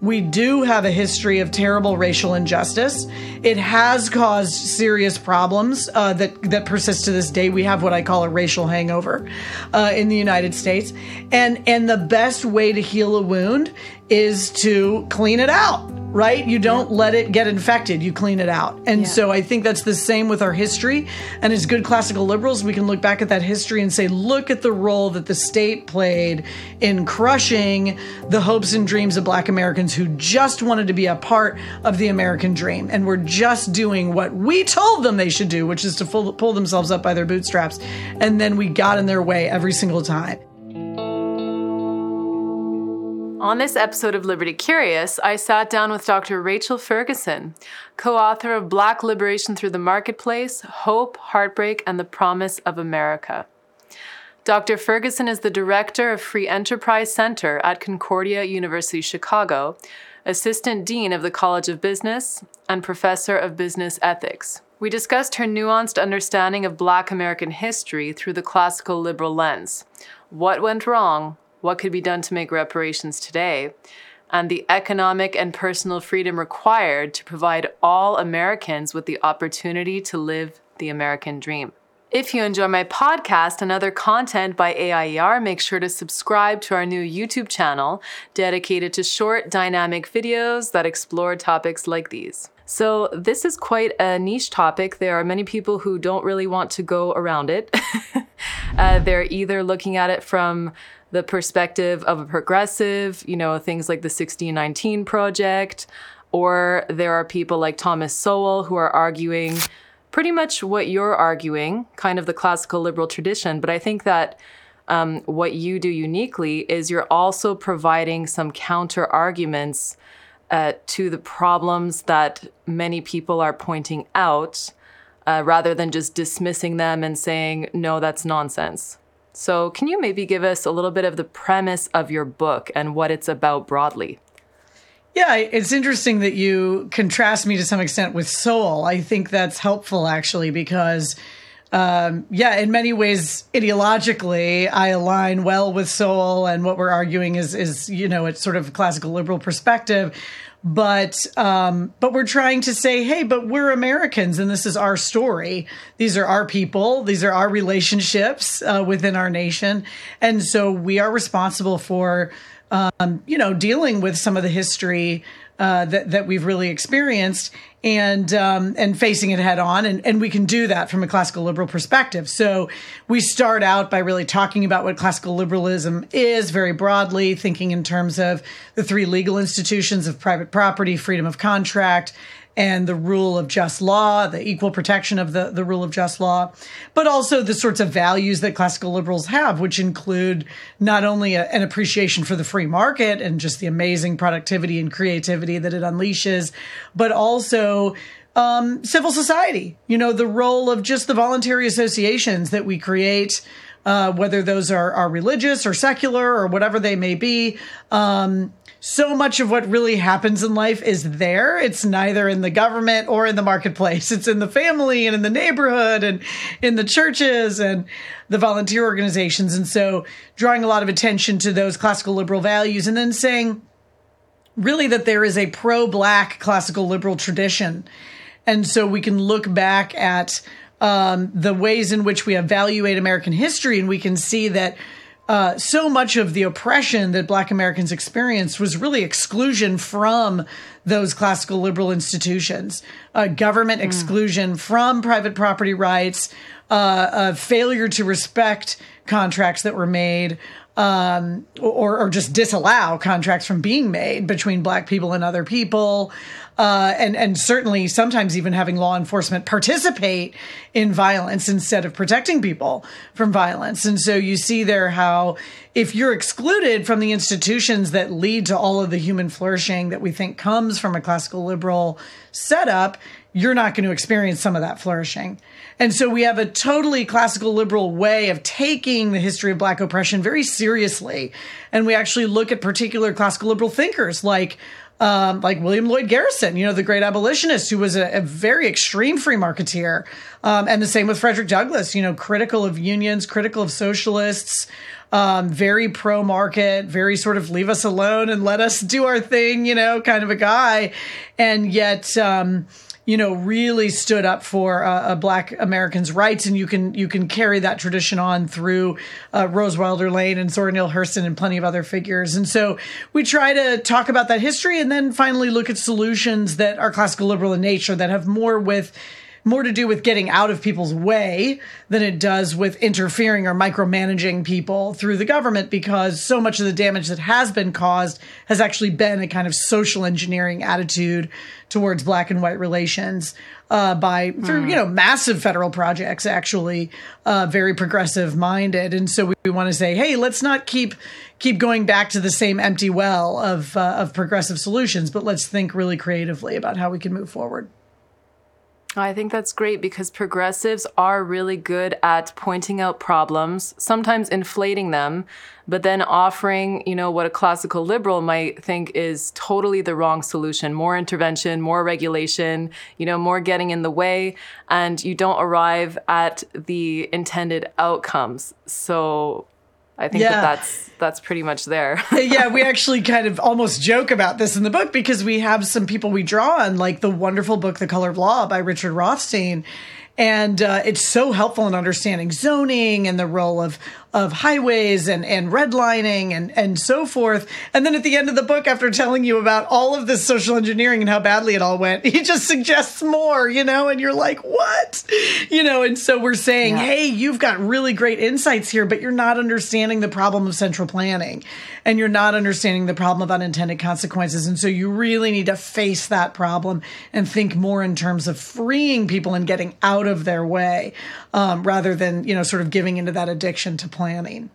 We do have a history of terrible racial injustice. It has caused serious problems uh, that that persist to this day. We have what I call a racial hangover uh, in the United States, and and the best way to heal a wound is to clean it out right? You don't yeah. let it get infected, you clean it out. And yeah. so I think that's the same with our history. And as good classical liberals, we can look back at that history and say, look at the role that the state played in crushing the hopes and dreams of black Americans who just wanted to be a part of the American dream and were just doing what we told them they should do, which is to pull, pull themselves up by their bootstraps. And then we got in their way every single time. On this episode of Liberty Curious, I sat down with Dr. Rachel Ferguson, co author of Black Liberation Through the Marketplace Hope, Heartbreak, and the Promise of America. Dr. Ferguson is the director of Free Enterprise Center at Concordia University Chicago, assistant dean of the College of Business, and professor of business ethics. We discussed her nuanced understanding of Black American history through the classical liberal lens. What went wrong? What could be done to make reparations today, and the economic and personal freedom required to provide all Americans with the opportunity to live the American dream. If you enjoy my podcast and other content by AIER, make sure to subscribe to our new YouTube channel dedicated to short, dynamic videos that explore topics like these. So, this is quite a niche topic. There are many people who don't really want to go around it. uh, they're either looking at it from the perspective of a progressive, you know, things like the 1619 Project, or there are people like Thomas Sowell who are arguing pretty much what you're arguing, kind of the classical liberal tradition. But I think that um, what you do uniquely is you're also providing some counter arguments uh, to the problems that many people are pointing out. Uh, rather than just dismissing them and saying, no, that's nonsense. So, can you maybe give us a little bit of the premise of your book and what it's about broadly? Yeah, it's interesting that you contrast me to some extent with Sowell. I think that's helpful actually because um, yeah, in many ways, ideologically, I align well with Sowell, and what we're arguing is, is you know, it's sort of a classical liberal perspective but um, but we're trying to say, hey, but we're Americans, and this is our story. These are our people. These are our relationships uh, within our nation, and so we are responsible for, um, you know, dealing with some of the history uh, that that we've really experienced and um, and facing it head on, and and we can do that from a classical liberal perspective. So we start out by really talking about what classical liberalism is very broadly, thinking in terms of the three legal institutions of private property, freedom of contract, and the rule of just law, the equal protection of the, the rule of just law, but also the sorts of values that classical liberals have, which include not only a, an appreciation for the free market and just the amazing productivity and creativity that it unleashes, but also um, civil society, you know, the role of just the voluntary associations that we create. Uh, whether those are, are religious or secular or whatever they may be, um, so much of what really happens in life is there. It's neither in the government or in the marketplace. It's in the family and in the neighborhood and in the churches and the volunteer organizations. And so drawing a lot of attention to those classical liberal values and then saying really that there is a pro black classical liberal tradition. And so we can look back at um, the ways in which we evaluate American history and we can see that uh, so much of the oppression that Black Americans experienced was really exclusion from those classical liberal institutions, uh, government mm. exclusion from private property rights, uh, failure to respect contracts that were made, um, or, or just disallow contracts from being made between Black people and other people uh, and and certainly sometimes even having law enforcement participate in violence instead of protecting people from violence. And so you see there how if you're excluded from the institutions that lead to all of the human flourishing that we think comes from a classical liberal setup, you're not going to experience some of that flourishing. And so we have a totally classical liberal way of taking the history of black oppression very seriously. And we actually look at particular classical liberal thinkers like um, like William Lloyd Garrison, you know, the great abolitionist who was a, a very extreme free marketeer. Um, and the same with Frederick Douglass, you know, critical of unions, critical of socialists, um, very pro market, very sort of leave us alone and let us do our thing, you know, kind of a guy. And yet, um, you know, really stood up for uh, Black Americans' rights, and you can you can carry that tradition on through uh, Rose Wilder Lane and Zora Neale Hurston and plenty of other figures. And so we try to talk about that history, and then finally look at solutions that are classical liberal in nature that have more with more to do with getting out of people's way than it does with interfering or micromanaging people through the government because so much of the damage that has been caused has actually been a kind of social engineering attitude towards black and white relations uh, by through you know massive federal projects actually uh, very progressive minded. And so we, we want to say hey let's not keep keep going back to the same empty well of uh, of progressive solutions but let's think really creatively about how we can move forward I think that's great because progressives are really good at pointing out problems, sometimes inflating them, but then offering, you know, what a classical liberal might think is totally the wrong solution more intervention, more regulation, you know, more getting in the way, and you don't arrive at the intended outcomes. So I think yeah. that that's that's pretty much there. yeah, we actually kind of almost joke about this in the book because we have some people we draw on, like the wonderful book The Color of Law by Richard Rothstein. And uh, it's so helpful in understanding zoning and the role of of highways and, and redlining and, and so forth. And then at the end of the book, after telling you about all of this social engineering and how badly it all went, he just suggests more, you know, and you're like, what? You know, and so we're saying, yeah. hey, you've got really great insights here, but you're not understanding the problem of central planning and you're not understanding the problem of unintended consequences. And so you really need to face that problem and think more in terms of freeing people and getting out of their way um, rather than, you know, sort of giving into that addiction to planning.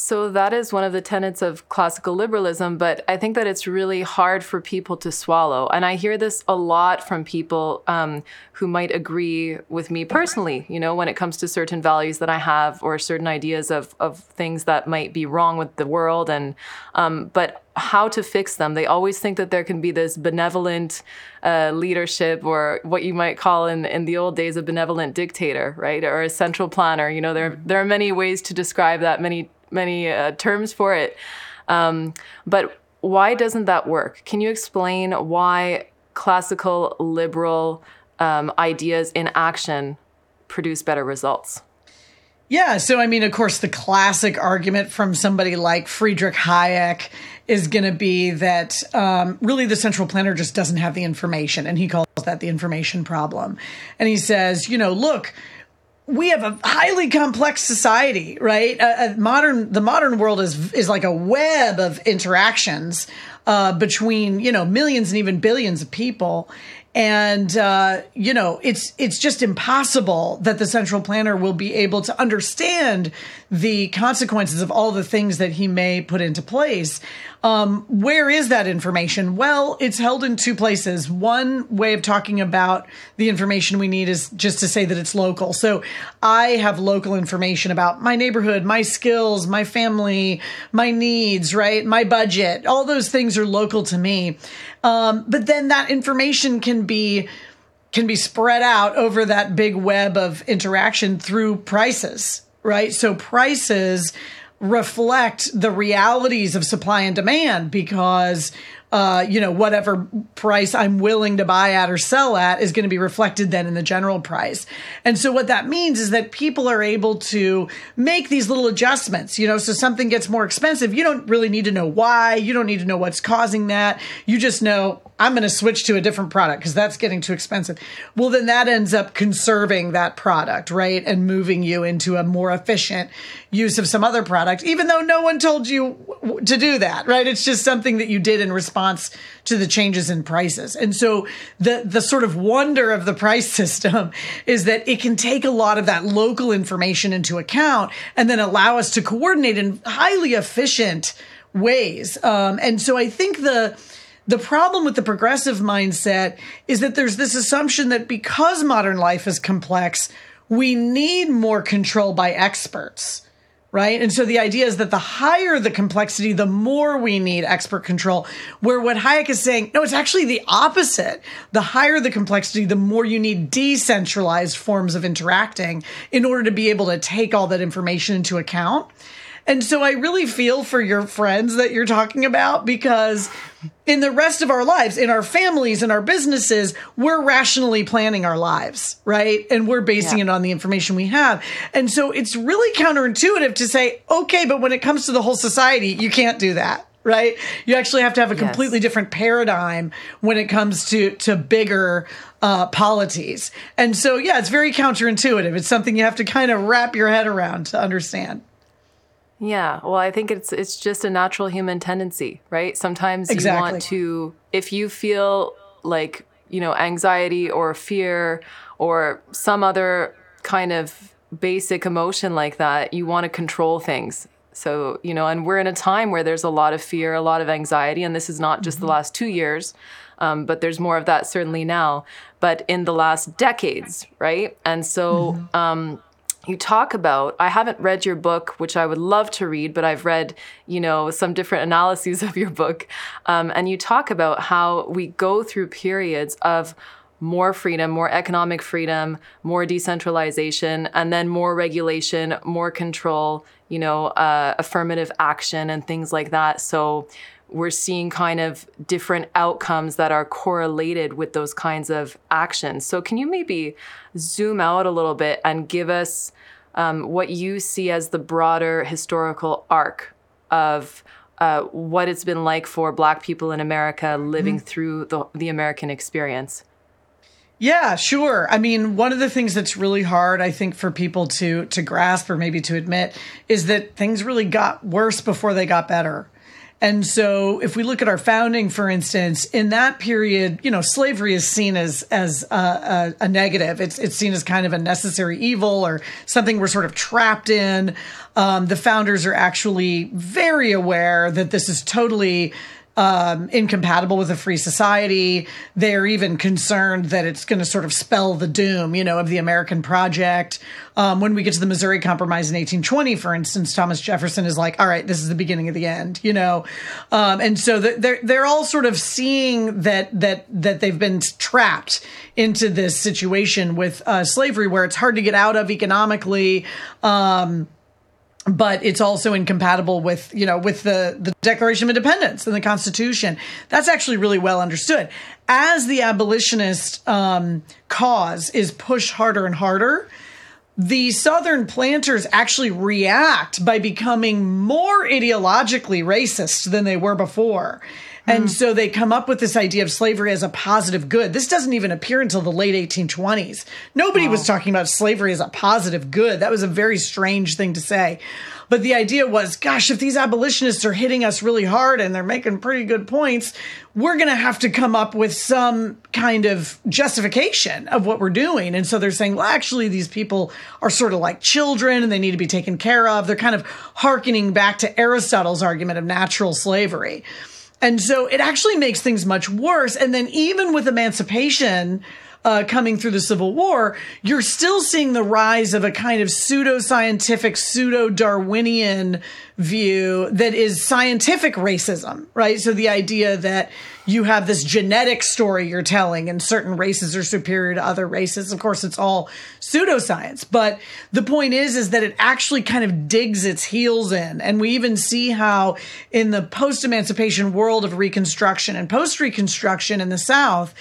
So that is one of the tenets of classical liberalism, but I think that it's really hard for people to swallow. And I hear this a lot from people um, who might agree with me personally, you know, when it comes to certain values that I have or certain ideas of, of things that might be wrong with the world. And, um, but how to fix them. They always think that there can be this benevolent uh, leadership, or what you might call in in the old days a benevolent dictator, right, or a central planner. You know, there there are many ways to describe that, many many uh, terms for it. Um, but why doesn't that work? Can you explain why classical liberal um, ideas in action produce better results? Yeah, so I mean, of course, the classic argument from somebody like Friedrich Hayek is going to be that um, really the central planner just doesn't have the information, and he calls that the information problem. And he says, you know, look, we have a highly complex society, right? A modern the modern world is is like a web of interactions uh, between you know millions and even billions of people, and uh, you know it's it's just impossible that the central planner will be able to understand the consequences of all the things that he may put into place um, where is that information? Well, it's held in two places. One way of talking about the information we need is just to say that it's local. So I have local information about my neighborhood, my skills, my family, my needs, right? My budget. All those things are local to me. Um, but then that information can be can be spread out over that big web of interaction through prices, right? So prices reflect the realities of supply and demand because uh, you know, whatever price I'm willing to buy at or sell at is going to be reflected then in the general price. And so what that means is that people are able to make these little adjustments, you know, so something gets more expensive. You don't really need to know why. You don't need to know what's causing that. You just know I'm going to switch to a different product because that's getting too expensive. Well, then that ends up conserving that product, right? And moving you into a more efficient use of some other product, even though no one told you to do that, right? It's just something that you did in response to the changes in prices. And so the, the sort of wonder of the price system is that it can take a lot of that local information into account and then allow us to coordinate in highly efficient ways. Um, and so I think the, the problem with the progressive mindset is that there's this assumption that because modern life is complex, we need more control by experts right? And so the idea is that the higher the complexity, the more we need expert control. Where what Hayek is saying, no, it's actually the opposite. The higher the complexity, the more you need decentralized forms of interacting in order to be able to take all that information into account. And so I really feel for your friends that you're talking about because in the rest of our lives, in our families, in our businesses, we're rationally planning our lives, right? And we're basing yeah. it on the information we have. And so it's really counterintuitive to say, okay, but when it comes to the whole society, you can't do that right? You actually have to have a completely yes. different paradigm when it comes to to bigger uh, polities. And so, yeah, it's very counterintuitive. It's something you have to kind of wrap your head around to understand. Yeah, well, I think it's it's just a natural human tendency, right? Sometimes exactly. you want to if you feel like, you know, anxiety or fear or some other kind of basic emotion like that, you want to control things. So, you know, and we're in a time where there's a lot of fear, a lot of anxiety, and this is not just mm-hmm. the last 2 years. Um, but there's more of that certainly now, but in the last decades, right? And so mm-hmm. um, you talk about i haven't read your book which i would love to read but i've read you know some different analyses of your book um, and you talk about how we go through periods of more freedom more economic freedom more decentralization and then more regulation more control you know uh, affirmative action and things like that so we're seeing kind of different outcomes that are correlated with those kinds of actions. So, can you maybe zoom out a little bit and give us um, what you see as the broader historical arc of uh, what it's been like for Black people in America living mm-hmm. through the, the American experience? Yeah, sure. I mean, one of the things that's really hard, I think, for people to to grasp or maybe to admit is that things really got worse before they got better. And so, if we look at our founding, for instance, in that period, you know, slavery is seen as as a, a, a, negative. It's it's seen as kind of a necessary evil or something we're sort of trapped in. Um, the founders are actually very aware that this is totally um, incompatible with a free society. They're even concerned that it's going to sort of spell the doom, you know, of the American project. Um, when we get to the Missouri Compromise in 1820, for instance, Thomas Jefferson is like, "All right, this is the beginning of the end," you know, um, and so they're they're all sort of seeing that that that they've been trapped into this situation with uh, slavery, where it's hard to get out of economically. Um, but it's also incompatible with you know with the the Declaration of Independence and the Constitution. That's actually really well understood. As the abolitionist um, cause is pushed harder and harder, the Southern planters actually react by becoming more ideologically racist than they were before. And mm. so they come up with this idea of slavery as a positive good. This doesn't even appear until the late 1820s. Nobody was talking about slavery as a positive good. That was a very strange thing to say. But the idea was, gosh, if these abolitionists are hitting us really hard and they're making pretty good points, we're going to have to come up with some kind of justification of what we're doing. And so they're saying, well, actually, these people are sort of like children and they need to be taken care of. They're kind of hearkening back to Aristotle's argument of natural slavery. And so it actually makes things much worse. And then even with emancipation, uh, coming through the Civil War, you're still seeing the rise of a kind of pseudo-scientific, pseudo-Darwinian view that is scientific racism, right? So the idea that you have this genetic story you're telling and certain races are superior to other races. Of course, it's all pseudoscience, but the point is, is that it actually kind of digs its heels in. And we even see how in the post-emancipation world of Reconstruction and post-Reconstruction in the South,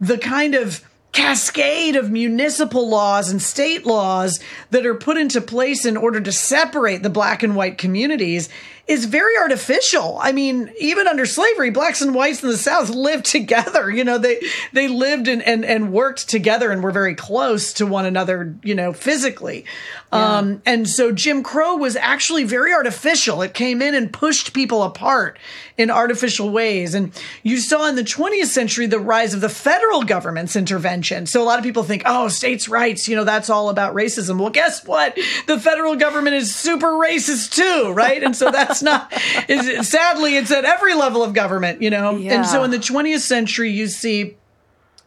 the kind of cascade of municipal laws and state laws that are put into place in order to separate the black and white communities is very artificial. I mean, even under slavery, blacks and whites in the South lived together. You know, they they lived and and, and worked together and were very close to one another, you know, physically. Yeah. Um, and so Jim Crow was actually very artificial. It came in and pushed people apart in artificial ways. And you saw in the 20th century the rise of the federal government's intervention. So a lot of people think, oh, states' rights, you know, that's all about racism. Well, guess what? The federal government is super racist too, right? And so that's not, sadly, it's at every level of government, you know? Yeah. And so in the 20th century, you see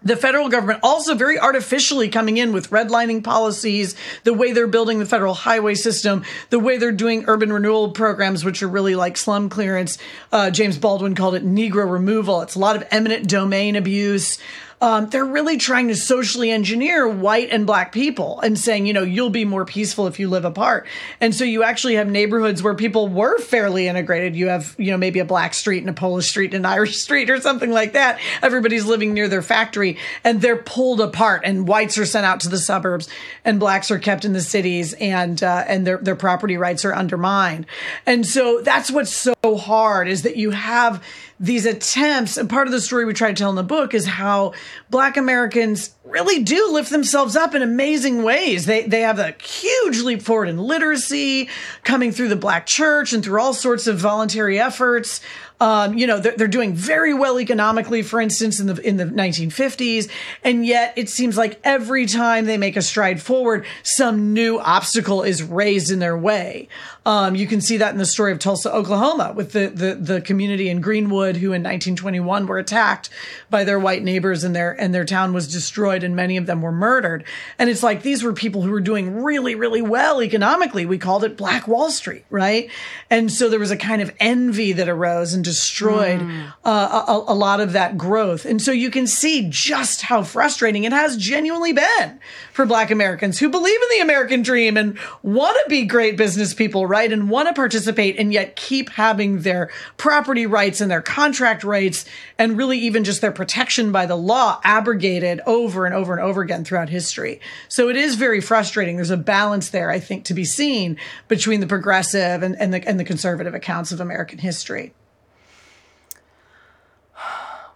the federal government also very artificially coming in with redlining policies, the way they're building the federal highway system, the way they're doing urban renewal programs, which are really like slum clearance. Uh, James Baldwin called it Negro removal. It's a lot of eminent domain abuse um, they're really trying to socially engineer white and black people and saying, you know, you'll be more peaceful if you live apart. And so you actually have neighborhoods where people were fairly integrated. You have, you know, maybe a black street and a Polish street and an Irish street or something like that. Everybody's living near their factory and they're pulled apart and whites are sent out to the suburbs and blacks are kept in the cities and, uh, and their, their property rights are undermined. And so that's what's so hard is that you have these attempts, and part of the story we try to tell in the book is how Black Americans really do lift themselves up in amazing ways. They they have a huge leap forward in literacy, coming through the Black church and through all sorts of voluntary efforts. Um, you know, they're, they're, doing very well economically, for instance, in the in the 1950s, and yet it seems like every time they make a stride forward, some new obstacle is raised in their way. Um, you can see that in the story of Tulsa, Oklahoma, with the, the the community in Greenwood who in 1921 were attacked by their white neighbors, and their and their town was destroyed, and many of them were murdered. And it's like these were people who were doing really, really well economically. We called it Black Wall Street, right? And so there was a kind of envy that arose and destroyed mm. uh, a, a lot of that growth. And so you can see just how frustrating it has genuinely been for Black Americans who believe in the American dream and want to be great business people, right? And want to participate and yet keep having their property rights and their contract rights and really even just their protection by the law abrogated over and over and over again throughout history. So it is very frustrating. There's a balance there, I think, to be seen between the progressive and, and the and the conservative accounts of American history.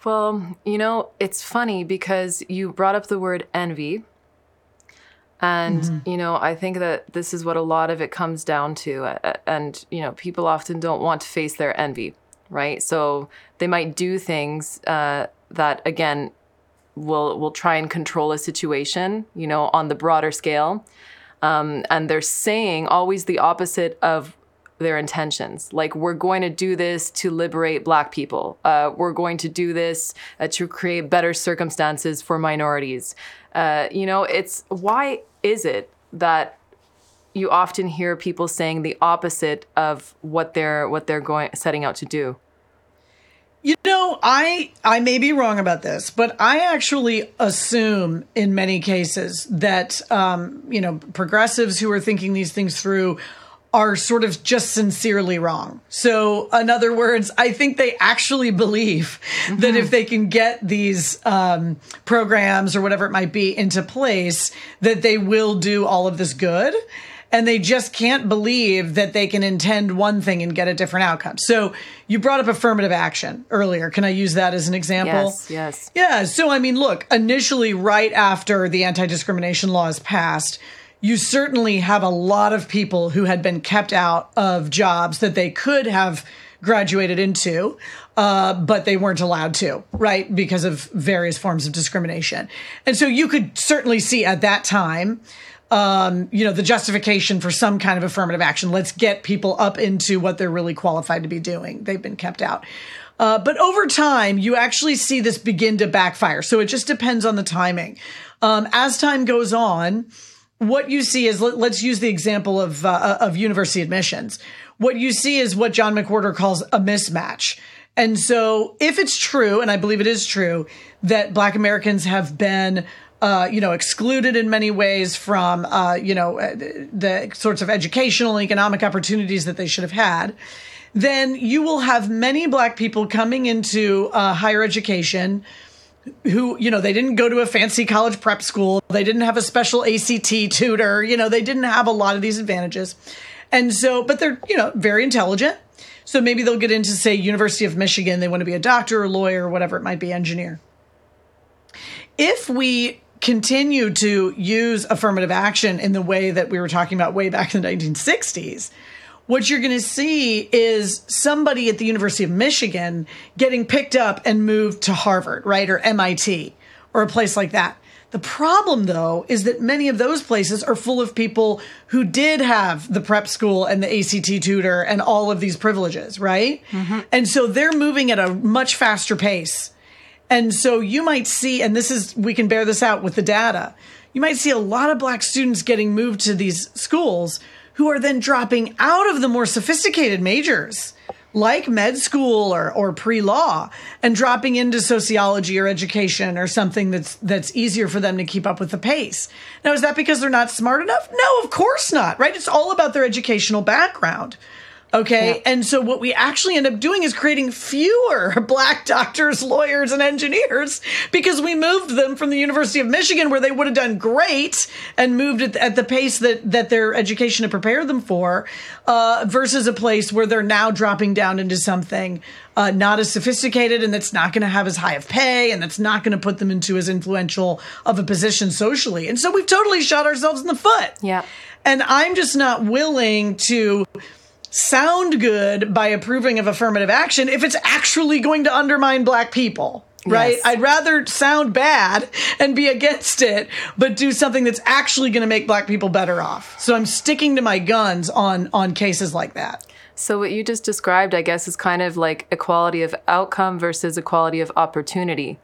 Well, you know, it's funny because you brought up the word envy. And, mm-hmm. you know, I think that this is what a lot of it comes down to. And, you know, people often don't want to face their envy, right? So they might do things uh, that, again, will will try and control a situation, you know, on the broader scale. Um, and they're saying always the opposite of their intentions. Like, we're going to do this to liberate Black people. Uh, we're going to do this uh, to create better circumstances for minorities. Uh, you know, it's why is it that you often hear people saying the opposite of what they're what they're going setting out to do? You know, I I may be wrong about this, but I actually assume in many cases that um, you know progressives who are thinking these things through are sort of just sincerely wrong. So, in other words, I think they actually believe mm-hmm. that if they can get these um, programs or whatever it might be into place, that they will do all of this good. And they just can't believe that they can intend one thing and get a different outcome. So, you brought up affirmative action earlier. Can I use that as an example? Yes, yes. Yeah. So, I mean, look, initially, right after the anti discrimination laws passed, you certainly have a lot of people who had been kept out of jobs that they could have graduated into, uh, but they weren't allowed to, right? Because of various forms of discrimination. And so you could certainly see at that time, um, you know, the justification for some kind of affirmative action. Let's get people up into what they're really qualified to be doing. They've been kept out. Uh, but over time, you actually see this begin to backfire. So it just depends on the timing. Um, as time goes on, what you see is let, us use the example of uh, of university admissions. What you see is what John McWhorter calls a mismatch. And so, if it's true, and I believe it is true, that Black Americans have been uh, you know, excluded in many ways from, uh, you know, uh, the sorts of educational and economic opportunities that they should have had, then you will have many black people coming into uh, higher education who, you know, they didn't go to a fancy college prep school. They didn't have a special ACT tutor. You know, they didn't have a lot of these advantages. And so, but they're, you know, very intelligent. So maybe they'll get into, say, University of Michigan. They want to be a doctor or lawyer or whatever it might be, engineer. If we continue to use affirmative action in the way that we were talking about way back in the 1960s, what you're going to see is somebody at the University of Michigan getting picked up and moved to Harvard, right? Or MIT or a place like that. The problem, though, is that many of those places are full of people who did have the prep school and the ACT tutor and all of these privileges, right? Mm-hmm. And so they're moving at a much faster pace And so you might see, and this is, we can bear this out with the data. You might see a lot of black students getting moved to these schools who are then dropping out of the more sophisticated majors like med school or, or pre-law and dropping into sociology or education or something that's that's easier for them to keep up with the pace. Now is that because they're not smart enough? No, of course not, right? It's all about their educational background. Okay. Yeah. And so what we actually end up doing is creating fewer black doctors, lawyers, and engineers because we moved them from the University of Michigan where they would have done great and moved at, at the pace that, that their education had prepared them for uh, versus a place where they're now dropping down into something uh, not as sophisticated and that's not going to have as high of pay and that's not going to put them into as influential of a position socially. And so we've totally shot ourselves in the foot. Yeah. And I'm just not willing to sound good by approving of affirmative action if it's actually going to undermine black people right? Yes. I'd rather sound bad and be against it, but do something that's actually going to make black people better off. So I'm sticking to my guns on on cases like that. So what you just described, I guess, is kind of like equality of outcome versus equality of opportunity.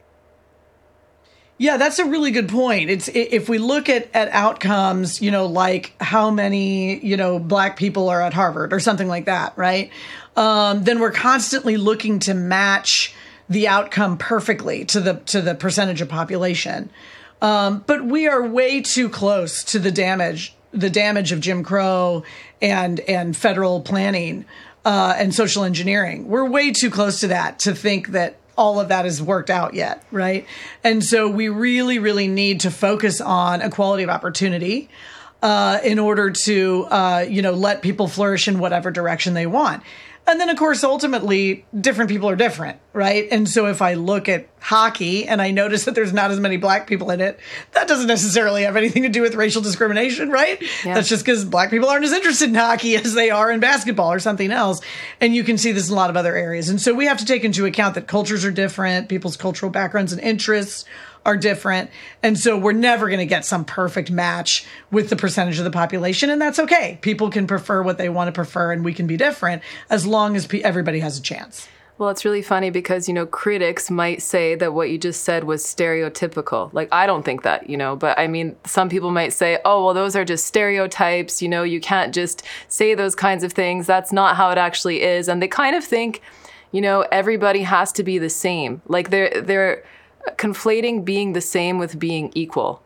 Yeah, that's a really good point. It's if we look at at outcomes, you know, like how many you know black people are at Harvard or something like that, right? Um, then we're constantly looking to match the outcome perfectly to the to the percentage of population. Um, but we are way too close to the damage the damage of Jim Crow and and federal planning uh, and social engineering. We're way too close to that to think that all of that has worked out yet, right? And so we really, really need to focus on equality of opportunity uh, in order to, uh, you know, let people flourish in whatever direction they want. And then, of course, ultimately, different people are different, right? And so if I look at hockey and I notice that there's not as many black people in it, that doesn't necessarily have anything to do with racial discrimination, right? Yeah. That's just because black people aren't as interested in hockey as they are in basketball or something else. And you can see this in a lot of other areas. And so we have to take into account that cultures are different, people's cultural backgrounds and interests are different. And so we're never going to get some perfect match with the percentage of the population. And that's okay. People can prefer what they want to prefer, and we can be different as long as everybody has a chance. Well, it's really funny because, you know, critics might say that what you just said was stereotypical. Like, I don't think that, you know, but I mean, some people might say, oh, well, those are just stereotypes. You know, you can't just say those kinds of things. That's not how it actually is. And they kind of think, you know, everybody has to be the same. Like, they're, they're, conflating being the same with being equal.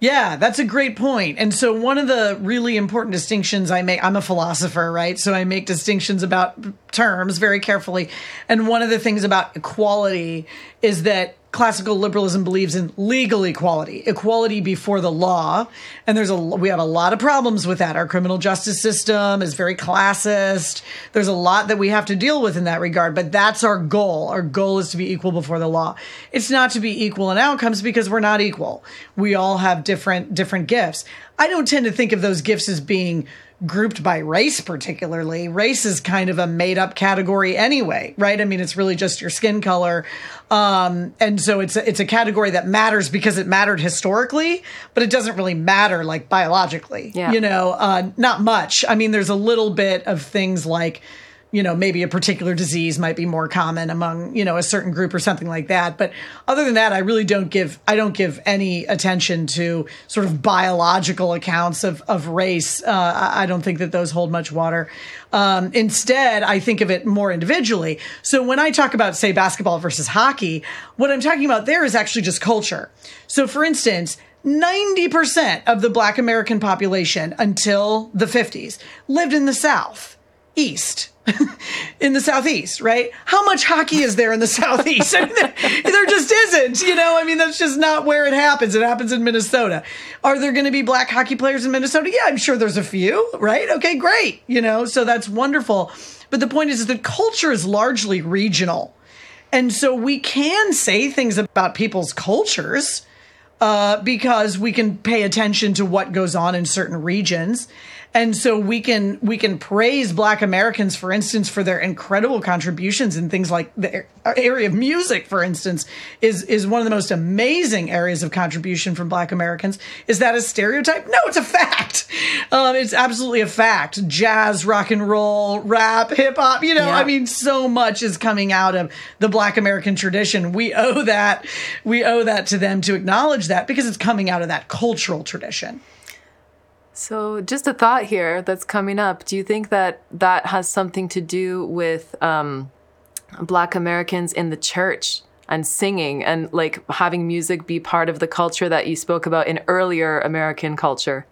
Yeah, that's a great point. And so one of the really important distinctions I make, I'm a philosopher, right? So I make distinctions about terms very carefully. And one of the things about equality is that classical liberalism believes in legal equality, equality before the law. And there's a we have a lot of problems with that. Our criminal justice system is very classist. There's a lot that we have to deal with in that regard, but that's our goal. Our goal is to be equal before the law. It's not to be equal in outcomes because we're not equal. We all have different different gifts. I don't tend to think of those gifts as being grouped by race particularly race is kind of a made up category anyway right? I mean it's really just your skin color. Um, and so it's a, it's a category that matters because it mattered historically but it doesn't really matter like biologically yeah. you know uh, not much. I mean there's a little bit of things like you know, maybe a particular disease might be more common among, you know, a certain group or something like that. But other than that, I really don't give, I don't give any attention to sort of biological accounts of, of race. Uh, I don't think that those hold much water. Um, instead, I think of it more individually. So when I talk about, say, basketball versus hockey, what I'm talking about there is actually just culture. So for instance, 90% of the black American population until the 50s lived in the South, East, in the southeast, right? How much hockey is there in the southeast? I mean, there, there, just isn't. You know, I mean, that's just not where it happens. It happens in Minnesota. Are there going to be black hockey players in Minnesota? Yeah, I'm sure there's a few, right? Okay, great. You know, so that's wonderful. But the point is, is that culture is largely regional, and so we can say things about people's cultures uh, because we can pay attention to what goes on in certain regions and so we can we can praise black americans for instance for their incredible contributions in things like the area of music for instance is is one of the most amazing areas of contribution from black americans. Is that a stereotype? No it's a fact. Um, it's absolutely a fact. Jazz rock and roll rap hip-hop you know Yeah. i mean so much is coming out of the black american tradition. We owe that we owe that to them to acknowledge that because it's coming out of that cultural tradition So, just a thought here that's coming up. Do you think that that has something to do with um, Black Americans in the church and singing and like having music be part of the culture that you spoke about in earlier American culture?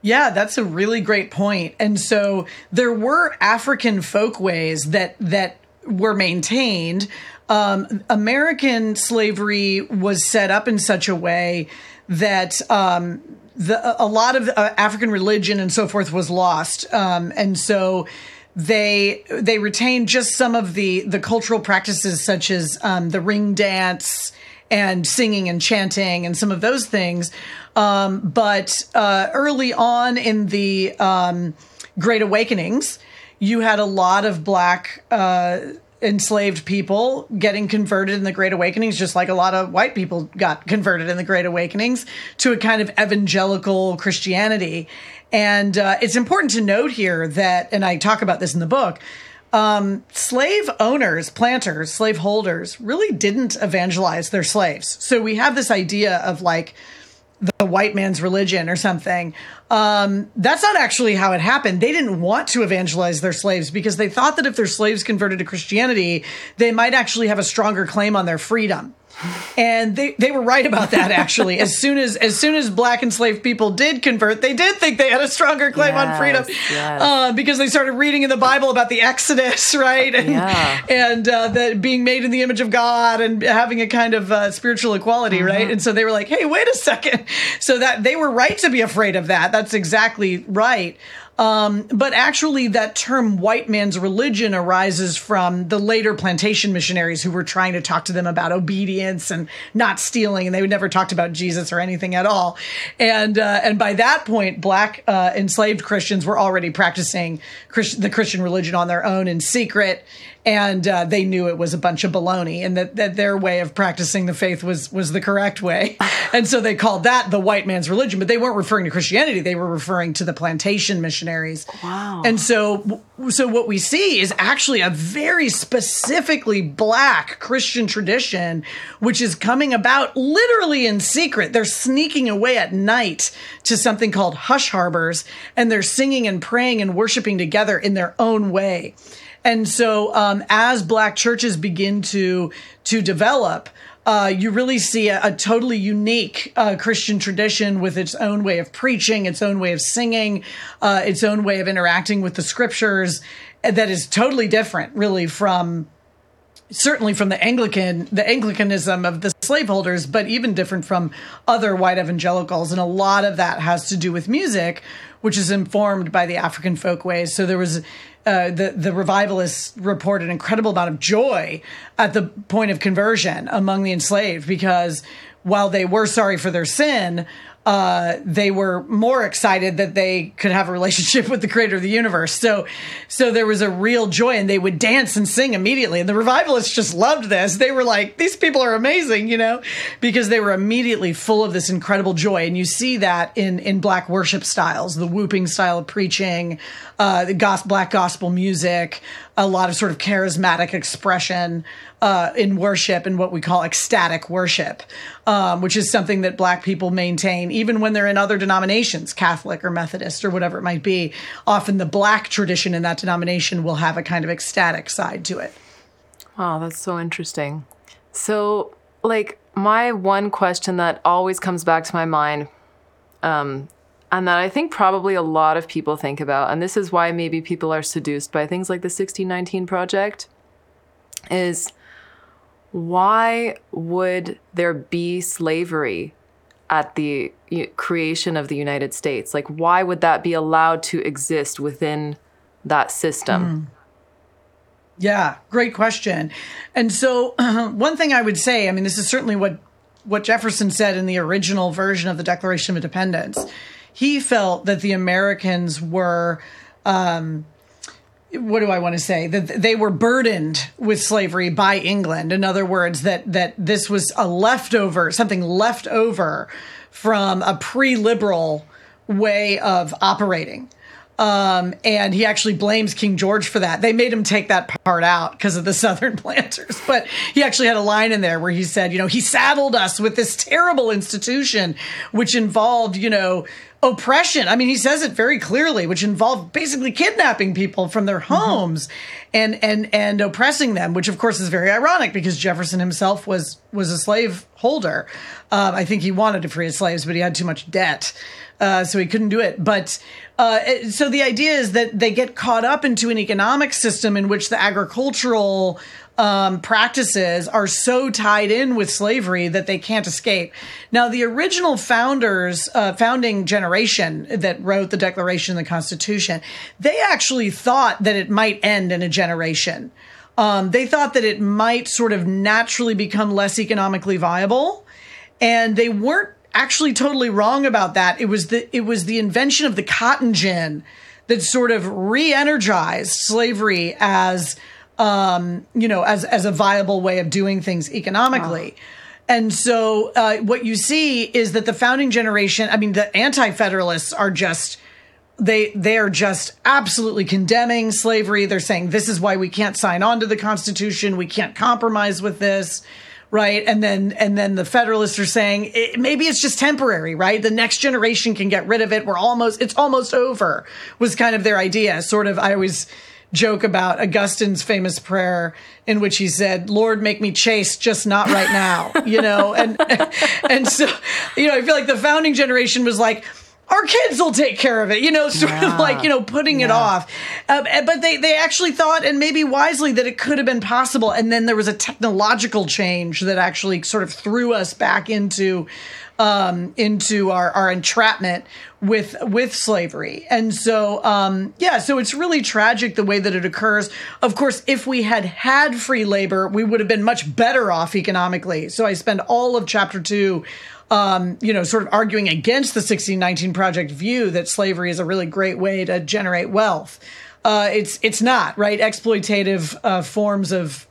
Yeah, that's a really great point. And so there were African folkways that that were maintained. Um, American slavery was set up in such a way that um, the, a lot of uh, African religion and so forth was lost, um, and so they they retained just some of the the cultural practices such as um, the ring dance and singing and chanting and some of those things. Um, but uh, early on in the um, Great Awakenings, you had a lot of black uh, enslaved people getting converted in the Great Awakenings, just like a lot of white people got converted in the Great Awakenings to a kind of evangelical Christianity. And uh, it's important to note here that, and I talk about this in the book, um, slave owners, planters, slave holders really didn't evangelize their slaves. So we have this idea of like the white man's religion or something. Um, that's not actually how it happened. They didn't want to evangelize their slaves because they thought that if their slaves converted to Christianity, they might actually have a stronger claim on their freedom. And they, they were right about that actually. as soon as as soon as black enslaved people did convert, they did think they had a stronger claim on freedom. yes. Uh, because they started reading in the Bible about the Exodus, right? And, Yeah. and uh, that being made in the image of God and having a kind of uh, spiritual equality, right? And so they were like, "Hey, wait a second. So that they were right to be afraid of that. That's exactly right. Um, but actually, that term "white man's religion" arises from the later plantation missionaries who were trying to talk to them about obedience and not stealing, and they never talked about Jesus or anything at all. And uh, and by that point, black uh, enslaved Christians were already practicing Christ- the Christian religion on their own in secret, and uh, they knew it was a bunch of baloney, and that, that their way of practicing the faith was was the correct way, and so they called that the white man's religion. But they weren't referring to Christianity; they were referring to the plantation missionaries. Wow. And so, so what we see is actually a very specifically black Christian tradition, which is coming about literally in secret. They're sneaking away at night to something called hush harbors, and they're singing and praying and worshiping together in their own way. And so, um, as black churches begin to to develop, uh, you really see a, a totally unique uh, Christian tradition with its own way of preaching, its own way of singing, uh, its own way of interacting with the scriptures that is totally different, really, from certainly from the Anglican, the Anglicanism of the slaveholders, but even different from other white evangelicals. And a lot of that has to do with music, which is informed by the African folkways. So there was uh, the the revivalists report an incredible amount of joy at the point of conversion among the enslaved because while they were sorry for their sin. Uh, they were more excited that they could have a relationship with the creator of the universe. So, so there was a real joy and they would dance and sing immediately. And the revivalists just loved this. They were like, these people are amazing, you know, because they were immediately full of this incredible joy. And you see that in, in black worship styles, the whooping style of preaching, uh, the gos- black gospel music, a lot of sort of charismatic expression uh, in worship and what we call ecstatic worship, um, which is something that black people maintain even when they're in other denominations, Catholic or Methodist or whatever it might be. Often the black tradition in that denomination will have a kind of ecstatic side to it. Wow, that's so interesting. So, like, my one question that always comes back to my mind, um, and that I think probably a lot of people think about, and this is why maybe people are seduced by things like the 1619 Project, is why would there be slavery at the creation of the United States? Like, why would that be allowed to exist within that system? Yeah, great question. And so, one thing I would say, I mean, this is certainly what what Jefferson said in the original version of the Declaration of Independence. he felt that the Americans were. Um, what do I want to say? That they were burdened with slavery by England. In other words, that that this was a leftover, something left over from a pre-liberal way of operating. Um, and he actually blames King George for that. They made him take that part out because of the Southern planters. But he actually had a line in there where he said, you know, he saddled us with this terrible institution, which involved, you know, oppression. I mean, he says it very clearly, which involved basically kidnapping people from their mm-hmm. homes mm-hmm. and and and oppressing them, which of course is very ironic because Jefferson himself was was a slave holder. Um, I think he wanted to free his slaves, but he had too much debt. Uh, so he couldn't do it. But uh, so the idea is that they get caught up into an economic system in which the agricultural um, practices are so tied in with slavery that they can't escape. Now, the original founders, uh, founding generation that wrote the Declaration and the Constitution, they actually thought that it might end in a generation. Um, they thought that it might sort of naturally become less economically viable, and they weren't actually totally wrong about that. It was the it was the invention of the cotton gin that sort of re-energized slavery as um, you know as as a viable way of doing things economically. Wow. And so uh, what you see is that the founding generation, I mean, the anti-federalists are just they they are just absolutely condemning slavery. They're saying this is why we can't sign on to the Constitution. We can't compromise with this right? And then and then the Federalists are saying it, maybe it's just temporary, right? The next generation can get rid of it. We're almost it's almost over. Was kind of their idea. Sort of. I always joke about Augustine's famous prayer in which he said, "Lord, make me chaste, just not right now," you know, and and so you know, I feel like the founding generation was like our kids will take care of it, you know, sort yeah. of like, you know, putting yeah. it off. Um, but they, they actually thought, and maybe wisely, that it could have been possible. And then there was a technological change that actually sort of threw us back into. Um, into our, our entrapment with with slavery. And so um, yeah, so it's really tragic the way that it occurs. Of course, if we had had free labor, we would have been much better off economically. So I spend all of chapter 2 um, you know, sort of arguing against the 1619 Project view that slavery is a really great way to generate wealth. Uh, it's it's not right. Exploitative uh, forms of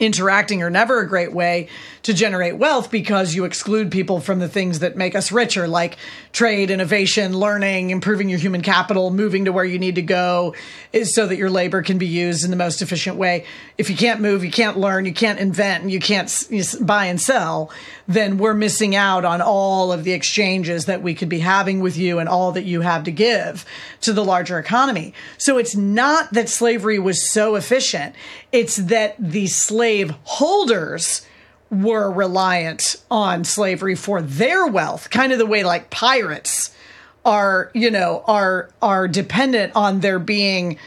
interacting are never a great way to generate wealth because you exclude people from the things that make us richer, like trade, innovation, learning, improving your human capital, moving to where you need to go, is so that your labor can be used in the most efficient way. If you can't move, you can't learn, you can't invent, and you can't buy and sell, then we're missing out on all of the exchanges that we could be having with you and all that you have to give to the larger economy. So it's not that slavery was so efficient, it's that the slave holders were reliant on slavery for their wealth, kind of the way like pirates are, you know, are are dependent on there being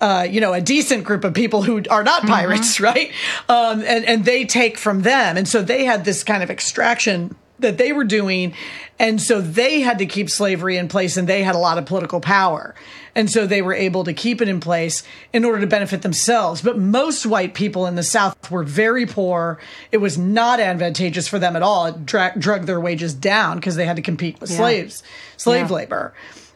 uh, you know, a decent group of people who are not pirates, mm-hmm. right? Um, and, and they take from them. And so they had this kind of extraction that they were doing. And so they had to keep slavery in place and they had a lot of political power. And so they were able to keep it in place in order to benefit themselves. But most white people in the South were very poor. It was not advantageous for them at all. It dra- drug their wages down because they had to compete with yeah. slaves, slave yeah. labor.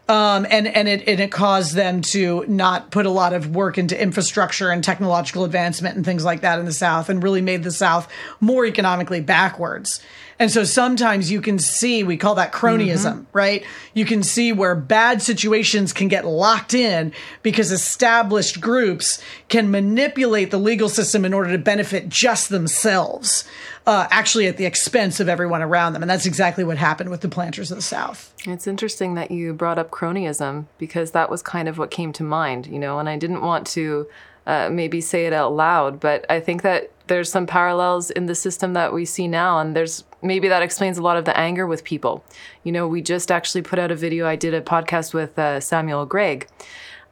Um, and and it and it caused them to not put a lot of work into infrastructure and technological advancement and things like that in the South, and really made the South more economically backwards. And so sometimes you can see, we call that cronyism, mm-hmm. right? You can see where bad situations can get locked in because established groups can manipulate the legal system in order to benefit just themselves, uh, actually at the expense of everyone around them. And that's exactly what happened with the planters of the South. It's interesting that you brought up cronyism because that was kind of what came to mind, you know, and I didn't want to uh, maybe say it out loud, but I think that there's some parallels in the system that we see now, and there's maybe that explains a lot of the anger with people. You know, we just actually put out a video. I did a podcast with uh, Samuel Gregg,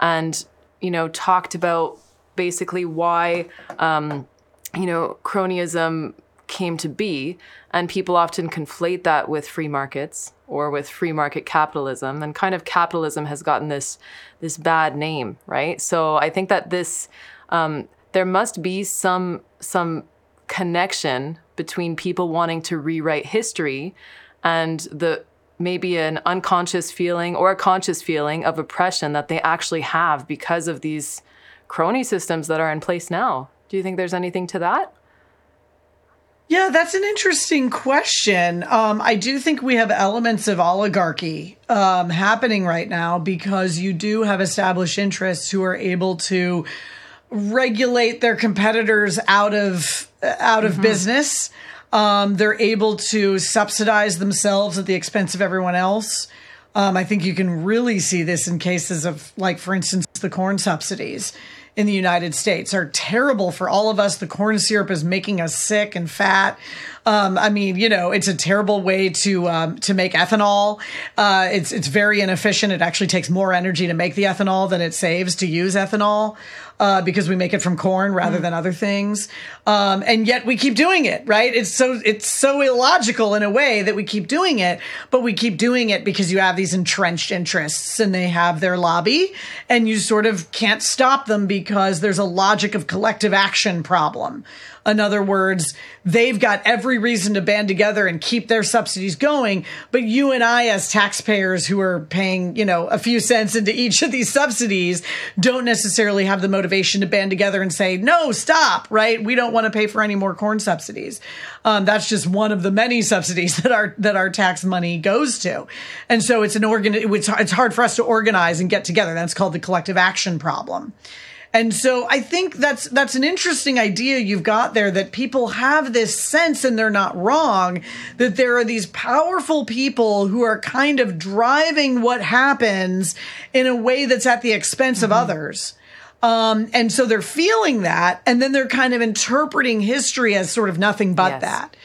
and you know, talked about basically why um, you know cronyism came to be, and people often conflate that with free markets or with free market capitalism, and kind of capitalism has gotten this this bad name, right? So I think that this um, there must be some some connection between people wanting to rewrite history and the maybe an unconscious feeling or a conscious feeling of oppression that they actually have because of these crony systems that are in place now. Do you think there's anything to that? Yeah, that's an interesting question. Um, I do think we have elements of oligarchy um, happening right now because you do have established interests who are able to regulate their competitors out of out of mm-hmm. business. Um, they're able to subsidize themselves at the expense of everyone else. Um, I think you can really see this in cases of, like, for instance, the corn subsidies in the United States are terrible for all of us. The corn syrup is making us sick and fat. Um, I mean, you know, it's a terrible way to um, to make ethanol. Uh, it's it's very inefficient. It actually takes more energy to make the ethanol than it saves to use ethanol uh, because we make it from corn rather mm. than other things. Um, and yet we keep doing it, right? It's so it's so illogical in a way that we keep doing it, but we keep doing it because you have these entrenched interests and they have their lobby, and you sort of can't stop them because there's a logic of collective action problem. In other words, they've got every reason to band together and keep their subsidies going. But you and I, as taxpayers who are paying, you know, a few cents into each of these subsidies, don't necessarily have the motivation to band together and say, no, stop, right? We don't want to pay for any more corn subsidies. Um, that's just one of the many subsidies that our that our tax money goes to, and so it's an organ. It's, it's hard for us to organize and get together. That's called the collective action problem. And so I think that's that's an interesting idea you've got there that people have this sense and they're not wrong that there are these powerful people who are kind of driving what happens in a way that's at the expense mm-hmm. of others. Um, and so they're feeling that, and then they're kind of interpreting history as sort of nothing but yes. that.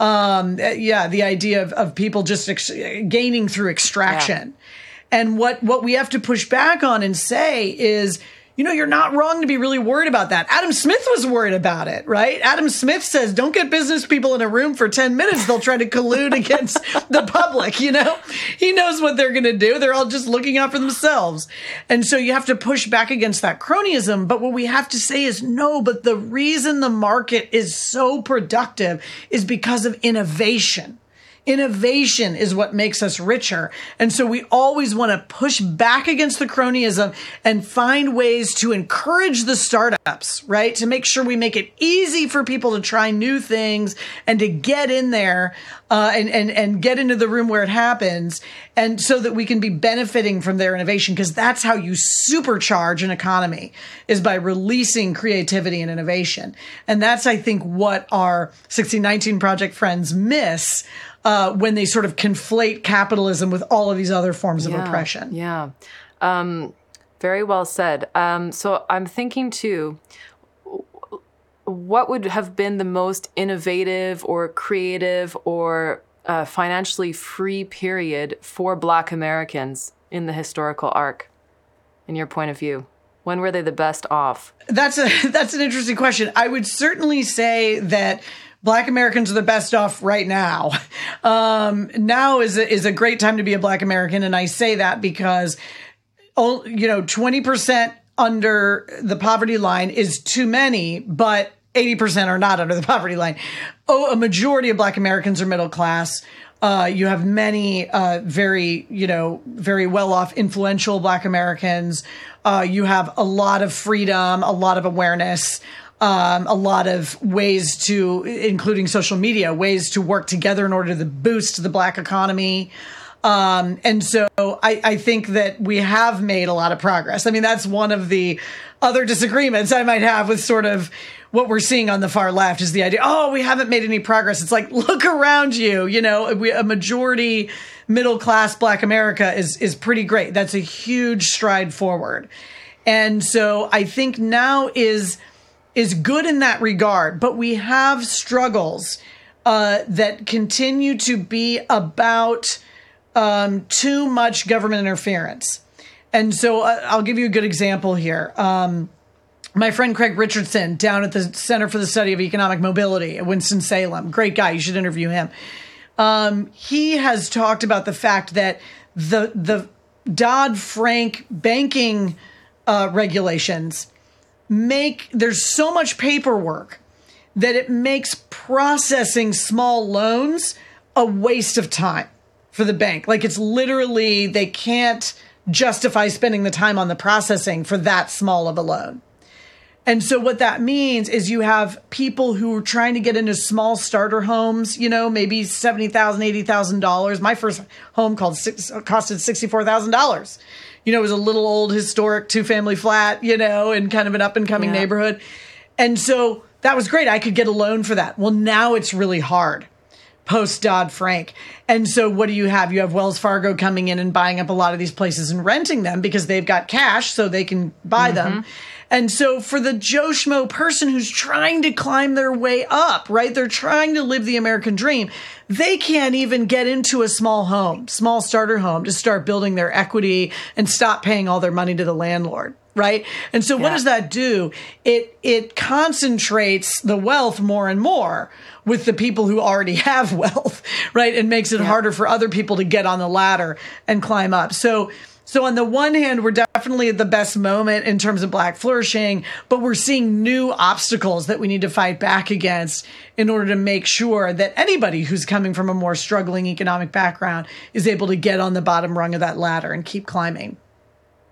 Um, yeah, the idea of, of people just ex- gaining through extraction. Yeah. And what what we have to push back on and say is you know, you're not wrong to be really worried about that. Adam Smith was worried about it, right? Adam Smith says, don't get business people in a room for 10 minutes. They'll try to collude against the public, you know? He knows what they're going to do. They're all just looking out for themselves. And so you have to push back against that cronyism. But what we have to say is no, but the reason the market is so productive is because of innovation. Innovation is what makes us richer. And so we always want to push back against the cronyism and find ways to encourage the startups, right? To make sure we make it easy for people to try new things and to get in there uh, and, and, and get into the room where it happens. And so that we can be benefiting from their innovation because that's how you supercharge an economy is by releasing creativity and innovation. And that's, I think, what our 1619 project friends miss uh, when they sort of conflate capitalism with all of these other forms yeah, of oppression. Yeah. Um, very well said. Um, so I'm thinking too, what would have been the most innovative or creative or uh, financially free period for Black Americans in the historical arc, in your point of view? When were they the best off? That's a that's an interesting question. I would certainly say that black Americans are the best off right now. Um, now is a, is a great time to be a black American. And I say that because, oh, you know, 20% under the poverty line is too many, but 80% are not under the poverty line. Oh, a majority of black Americans are middle class. Uh, you have many uh, very, you know, very well off, influential Black Americans. Uh, you have a lot of freedom, a lot of awareness um, a lot of ways to, including social media, ways to work together in order to boost the black economy. Um, and so I, I, think that we have made a lot of progress. I mean, that's one of the other disagreements I might have with sort of what we're seeing on the far left is the idea, oh, we haven't made any progress. It's like, look around you, you know, we, a majority middle class black America is, is pretty great. That's a huge stride forward. And so I think now is, is good in that regard, but we have struggles uh, that continue to be about um, too much government interference. And so uh, I'll give you a good example here. Um, my friend Craig Richardson down at the Center for the Study of Economic Mobility at Winston-Salem, great guy, you should interview him. Um, he has talked about the fact that the the Dodd Frank banking uh, regulations make there's so much paperwork that it makes processing small loans a waste of time. for the bank. Like it's literally, they can't justify spending the time on the processing for that small of a loan. And so what that means is you have people who are trying to get into small starter homes, you know, maybe $70,000, $80,000. My first home called costed $64,000. You know, it was a little old historic two family flat, you know, in kind of an up and coming yeah. neighborhood. And so that was great. I could get a loan for that. Well, now it's really hard post Dodd Frank. And so what do you have? You have Wells Fargo coming in and buying up a lot of these places and renting them because they've got cash so they can buy mm-hmm. them. And so for the Joe Schmo person who's trying to climb their way up, right? They're trying to live the American dream. They can't even get into a small home, small starter home to start building their equity and stop paying all their money to the landlord right and so yeah. what does that do it it concentrates the wealth more and more with the people who already have wealth right and makes it yeah. harder for other people to get on the ladder and climb up so so on the one hand, we're definitely at the best moment in terms of black flourishing, but we're seeing new obstacles that we need to fight back against in order to make sure that anybody who's coming from a more struggling economic background is able to get on the bottom rung of that ladder and keep climbing.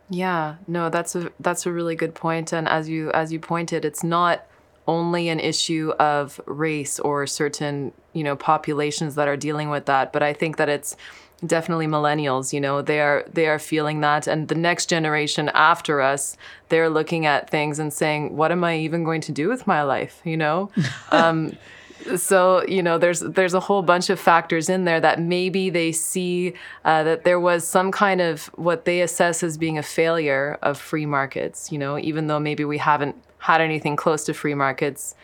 Yeah, no, that's a that's a really good point and as you as you pointed, it's not only an issue of race or certain, you know, populations that are dealing with that, but I think that it's definitely millennials you know they are they are feeling that. And the next generation after us they're looking at things and saying what am i even going to do with my life? You know? Um, so you know there's there's a whole bunch of factors in there that maybe they see uh, that there was some kind of what they assess as being a failure of free markets you know even though maybe we haven't had anything close to free markets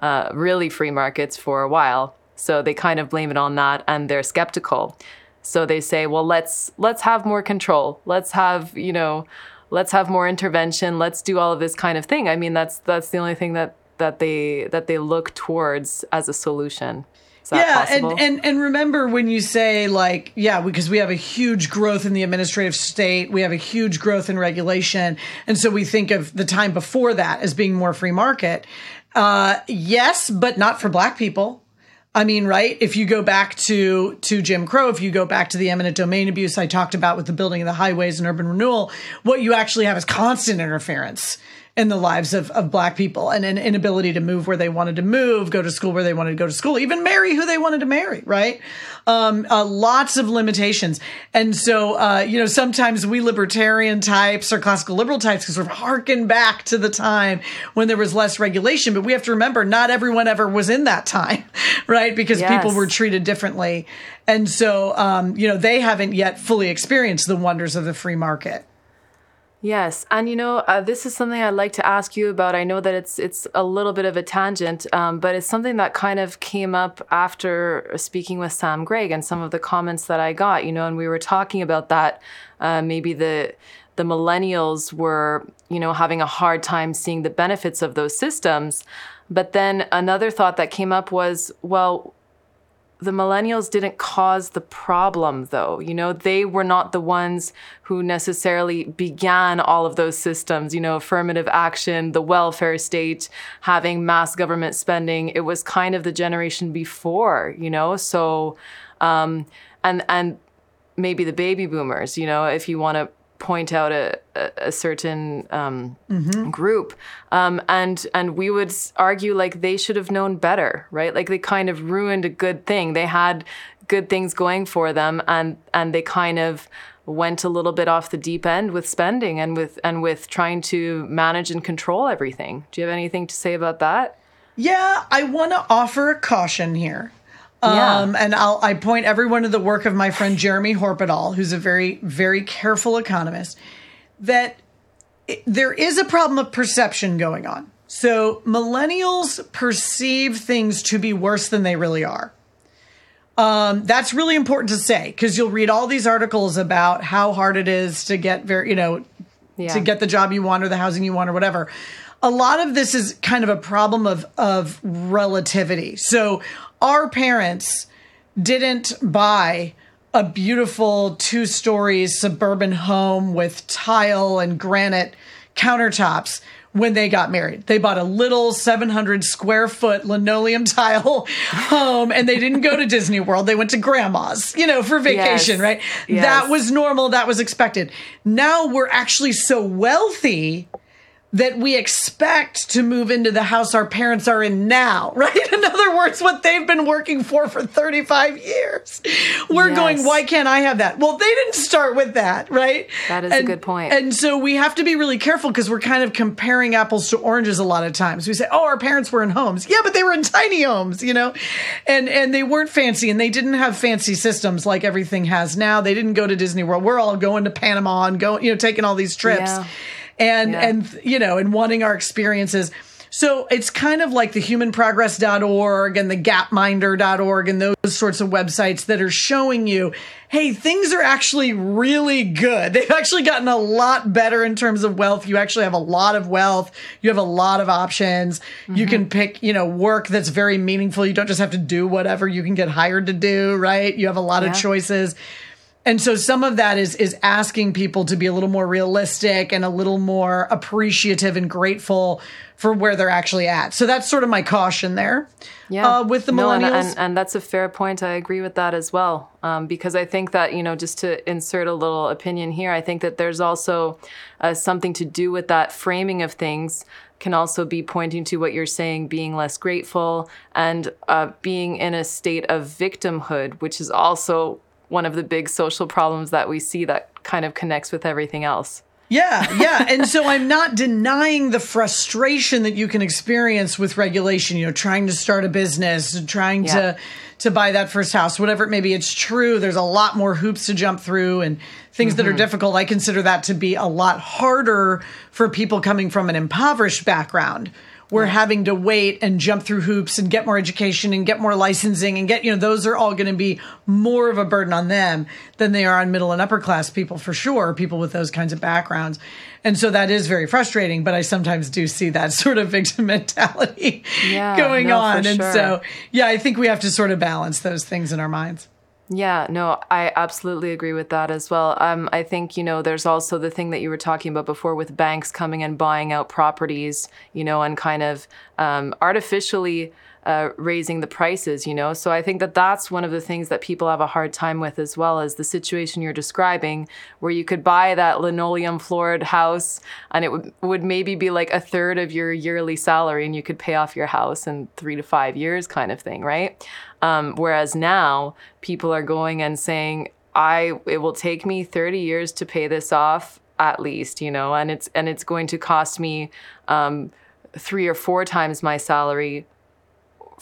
uh, really free markets for a while. So they kind of blame it on that and they're skeptical so they say, well, let's let's have more control. Let's have, you know, let's have more intervention. Let's do all of this kind of thing. I mean, that's that's the only thing that that they that they look towards as a solution. yeah, and, and and remember when you say like, yeah, because we have a huge growth in the administrative state, we have a huge growth in regulation, and so we think of the time before that as being more free market. Uh, yes, but not for Black people. I mean, right? If you go back to to Jim Crow, if you go back to the eminent domain abuse I talked about with the building of the highways and urban renewal, what you actually have is constant interference in the lives of, of black people and an inability to move where they wanted to move, go to school where they wanted to go to school, even marry who they wanted to marry, right? Um, uh, lots of limitations. And so, uh, you know, sometimes we libertarian types or classical liberal types can sort of harken back to the time when there was less regulation. But we have to remember not everyone ever was in that time, right? Because yes. people were treated differently. And so, um, you know, they haven't yet fully experienced the wonders of the free market. Yes, and you know, uh, this is something I'd like to ask you about. I know that it's it's a little bit of a tangent, um, but it's something that kind of came up after speaking with Sam Gregg and some of the comments that I got. You know, and we were talking about that. Uh, maybe the the millennials were, you know, having a hard time seeing the benefits of those systems. But then another thought that came up was, well, the millennials didn't cause the problem though. You know they were not the ones who necessarily began all of those systems. You know affirmative action the welfare state having mass government spending. It was kind of the generation before you know? So um and and maybe the baby boomers you know if you want to point out a, a, certain um, mm-hmm. group, um, and and we would argue like they should have known better, right? Like they kind of ruined a good thing. They had good things going for them, and and they kind of went a little bit off the deep end with spending and with and with trying to manage and control everything. Do you have anything to say about that? Yeah, I want to offer a caution here. Um, yeah. And I'll, I point everyone to the work of my friend Jeremy Horpedahl, who's a very, very careful economist, that it, there is a problem of perception going on. So millennials perceive things to be worse than they really are. Um, that's really important to say because you'll read all these articles about how hard it is to get very, you know, yeah. to get the job you want or the housing you want or whatever. A lot of this is kind of a problem of of relativity. So our parents didn't buy a beautiful two story suburban home with tile and granite countertops when they got married. They bought a little 700 square foot linoleum tile home and they didn't go to Disney World. They went to grandma's, you know, for vacation, Yes. right? Yes. That was normal. That was expected. Now we're actually so wealthy that we expect to move into the house our parents are in now, right? In other words, what they've been working for for 35 years. We're Yes. going, why can't I have that? Well, they didn't start with that, right? That is a good point. And so we have to be really careful because we're kind of comparing apples to oranges a lot of times. We say, "Oh, our parents were in homes." Yeah, but they were in tiny homes, you know. And and they weren't fancy and they didn't have fancy systems like everything has now. They didn't go to Disney World. We're all going to Panama and going, you know, taking all these trips. Yeah. And Yeah. and you know, and wanting our experiences. So it's kind of like the humanprogress.org and the gapminder.org and those sorts of websites that are showing you, hey, things are actually really good. They've actually gotten a lot better in terms of wealth. You actually have a lot of wealth. You have a lot of options. You can mm-hmm. pick, you know, work that's very meaningful. You don't just have to do whatever you can get hired to do, right? You have a lot Yeah. of choices. And so some of that is is asking people to be a little more realistic and a little more appreciative and grateful for where they're actually at. So that's sort of my caution there. Yeah. Uh, with the No, and, millennials. and, and that's a fair point. I agree with that as well. Um, because I think that, you know, just to insert a little opinion here, I think that there's also uh, something to do with that framing of things can also be pointing to what you're saying, being less grateful and uh, being in a state of victimhood, which is also one of the big social problems that we see that kind of connects with everything else. Yeah, yeah. And so I'm not denying the frustration that you can experience with regulation, you know, trying to start a business, trying Yeah. to to buy that first house, whatever it may be. It's true. There's a lot more hoops to jump through and things that are mm-hmm. difficult. I consider that to be a lot harder for people coming from an impoverished background. We're having to wait and jump through hoops and get more education and get more licensing and get, you know, those are all going to be more of a burden on them than they are on middle and upper class people for sure, people with those kinds of backgrounds. And so that is very frustrating, but I sometimes do see that sort of victim mentality Yeah, going no, on. And sure. so, yeah, I think we have to sort of balance those things in our minds. Yeah, no, I absolutely agree with that as well. Um, I think, you know, there's also the thing that you were talking about before with banks coming and buying out properties, you know, and kind of um, artificially uh, raising the prices, you know. So I think that that's one of the things that people have a hard time with as well as the situation you're describing, where you could buy that linoleum floored house and it would, would maybe be like a third of your yearly salary and you could pay off your house in three to five years, kind of thing, right? Um, whereas now people are going and saying, I it will take me 30 years to pay this off at least, you know, and it's and it's going to cost me um, three or four times my salary,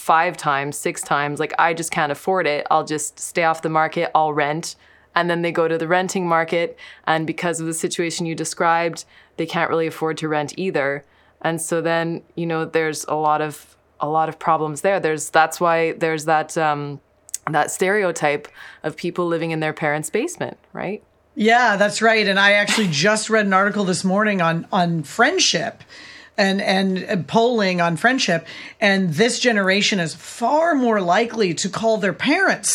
five times, six times. Like I just can't afford it. I'll just stay off the market. I'll rent. And then they go to the renting market, and because of the situation you described, they can't really afford to rent either. And so then, you know, there's a lot of a lot of problems there. There's that's why there's that um, that stereotype of people living in their parents' basement, right? Yeah, that's right. And I actually just read an article this morning on on friendship and and polling on friendship and this generation is far more likely to call their parents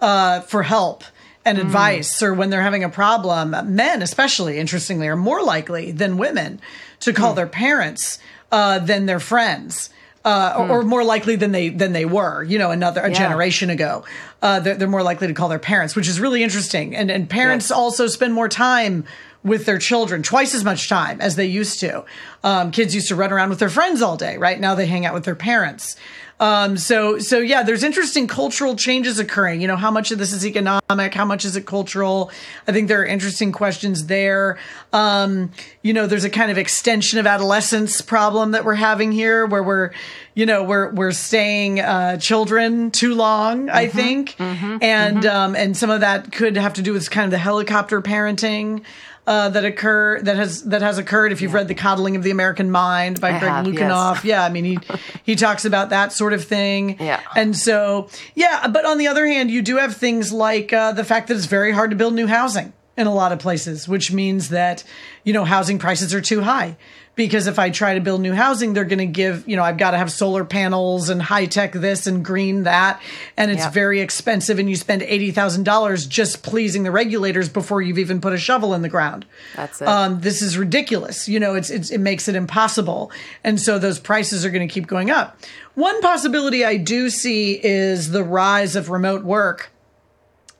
uh, for help and advice or when they're having a problem. Men, especially, interestingly, are more likely than women to call their parents uh, than their friends. Uh, or, or more likely than they than they were, you know, another a Yeah. generation ago. Uh, they're, they're more likely to call their parents, which is really interesting. And and parents Yes. also spend more time with their children, twice as much time as they used to. Um, kids used to run around with their friends all day. Right now, they hang out with their parents. Um, so so yeah, there's interesting cultural changes occurring. You know, how much of this is economic? How much is it cultural? I think there are interesting questions there. Um, you know, there's a kind of extension of adolescence problem that we're having here, where we're, you know, we're we're staying uh, children too long. I think, and um, and some of that could have to do with kind of the helicopter parenting. Uh, that occur that has that has occurred. If you've read *The Coddling of the American Mind* by I Greg have, yes. Lukianoff, yeah, I mean he he talks about that sort of thing. Yeah. and so yeah, but on the other hand, you do have things like uh, the fact that it's very hard to build new housing in a lot of places, which means that, you know, housing prices are too high. Because if I try to build new housing, they're going to give, you know, I've got to have solar panels and high tech this and green that. And it's Yep. very expensive. And you spend $80,000 just pleasing the regulators before you've even put a shovel in the ground. That's it. Um, this is ridiculous. You know, it's, it's, it makes it impossible. And so those prices are going to keep going up. One possibility I do see is the rise of remote work.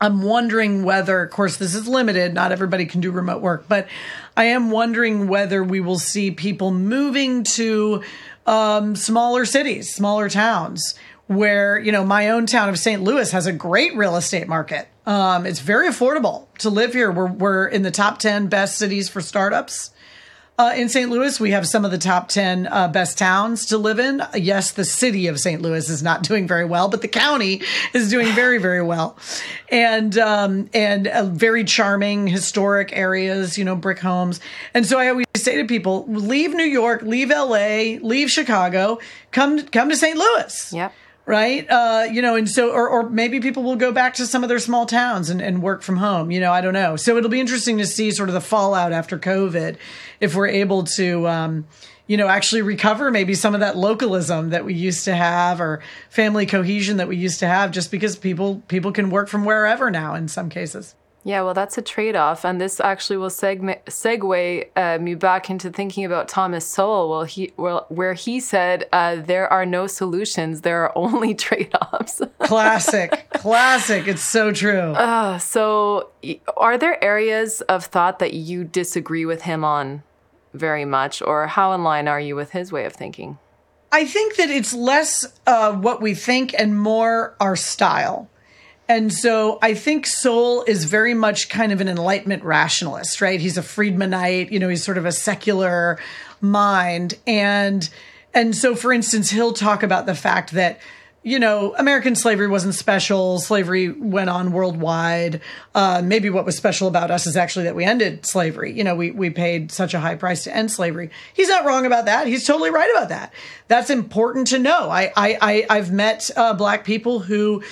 I'm wondering whether, of course, this is limited. Not everybody can do remote work, but I am wondering whether we will see people moving to um, smaller cities, smaller towns, where, you know, my own town of St. Louis has a great real estate market. Um, it's very affordable to live here. We're, we're in the top 10 best cities for startups. Uh, in St. Louis, we have some of the top 10 uh, best towns to live in. Yes, the city of St. Louis is not doing very well, but the county is doing very, very well. And, um, and uh, very charming historic areas, you know, brick homes. And so I always say to people, leave New York, leave LA, leave Chicago, come, come to St. Louis yep. Right? Uh, you know, and so, or, or maybe people will go back to some of their small towns and, and work from home. You know, I don't know. So it'll be interesting to see sort of the fallout after COVID if we're able to, um, you know, actually recover maybe some of that localism that we used to have or family cohesion that we used to have just because people people can work from wherever now in some cases. Yeah, well, that's a trade off. And this actually will seg- segue uh, me back into thinking about Thomas Sowell, well, he, well, where he said, uh, There are no solutions, there are only trade offs. Classic, classic. It's so true. so, are there areas of thought that you disagree with him on very much? Or how in line are you with his way of thinking? I think that it's less uh, what we think and more our style. And so I think Sowell is very much kind of an enlightenment rationalist, right? He's a Friedmanite, you know, he's sort of a secular mind. And and so for instance, he'll talk about the fact that you know, American slavery wasn't special. Slavery went on worldwide. Uh, maybe what was special about us is actually that we ended slavery. You know, we, we paid such a high price to end slavery. He's not wrong about that. He's totally right about that. That's important to know. I, I, I I've met uh, black people who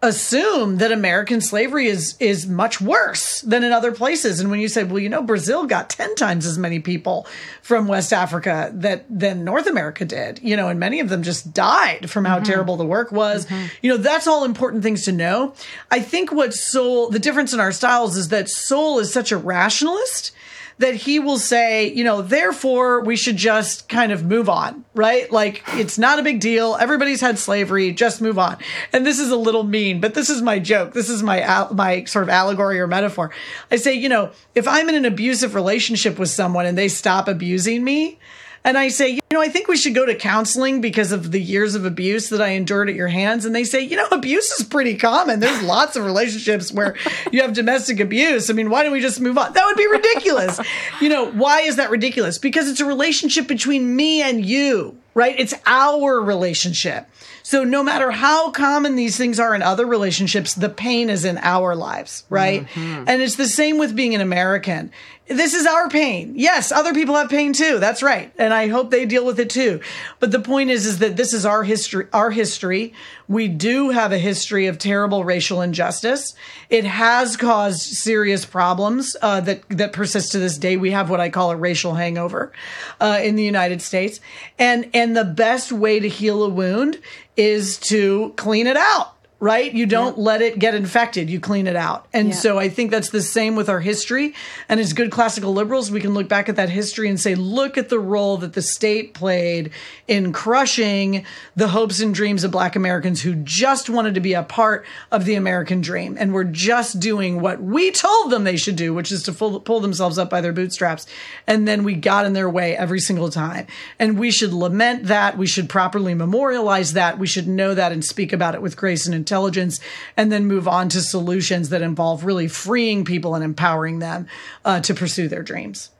assume that American slavery is is much worse than in other places. And when you say, well, you know, Brazil got ten times as many people from West Africa that than North America did, you know, and many of them just died from how mm-hmm. terrible the work was. Mm-hmm. You know, that's all important things to know. I think what Sowell the difference in our styles is that Sowell is such a rationalist that he will say, you know, therefore we should just kind of move on, right? Like it's not a big deal. Everybody's had slavery, just move on. And this is a little mean, but this is my joke. This is my my sort of allegory or metaphor. I say, you know, if I'm in an abusive relationship with someone and they stop abusing me, and I say, you know, I think we should go to counseling because of the years of abuse that I endured at your hands. And they say, you know, abuse is pretty common. There's lots of relationships where you have domestic abuse. I mean, why don't we just move on? That would be ridiculous. you know, why is that ridiculous? Because it's a relationship between me and you, right? It's our relationship. So no matter how common these things are in other relationships, the pain is in our lives, right? Mm-hmm. And it's the same with being an American. This is our pain. Yes, other people have pain too. That's right. And I hope they deal with it too. But the point is is that this is our history our history. We do have a history of terrible racial injustice. It has caused serious problems uh, that that persist to this day. We have what I call a racial hangover uh, in the United States, and and the best way to heal a wound is to clean it out. Right? You don't let it get infected. You clean it out. And Yeah. so I think that's the same with our history. And as good classical liberals, we can look back at that history and say, look at the role that the state played in crushing the hopes and dreams of Black Americans who just wanted to be a part of the American dream and were just doing what we told them they should do, which is to pull, pull themselves up by their bootstraps. And then we got in their way every single time. And we should lament that. We should properly memorialize that. We should know that and speak about it with grace and intelligence, and then move on to solutions that involve really freeing people and empowering them uh, to pursue their dreams.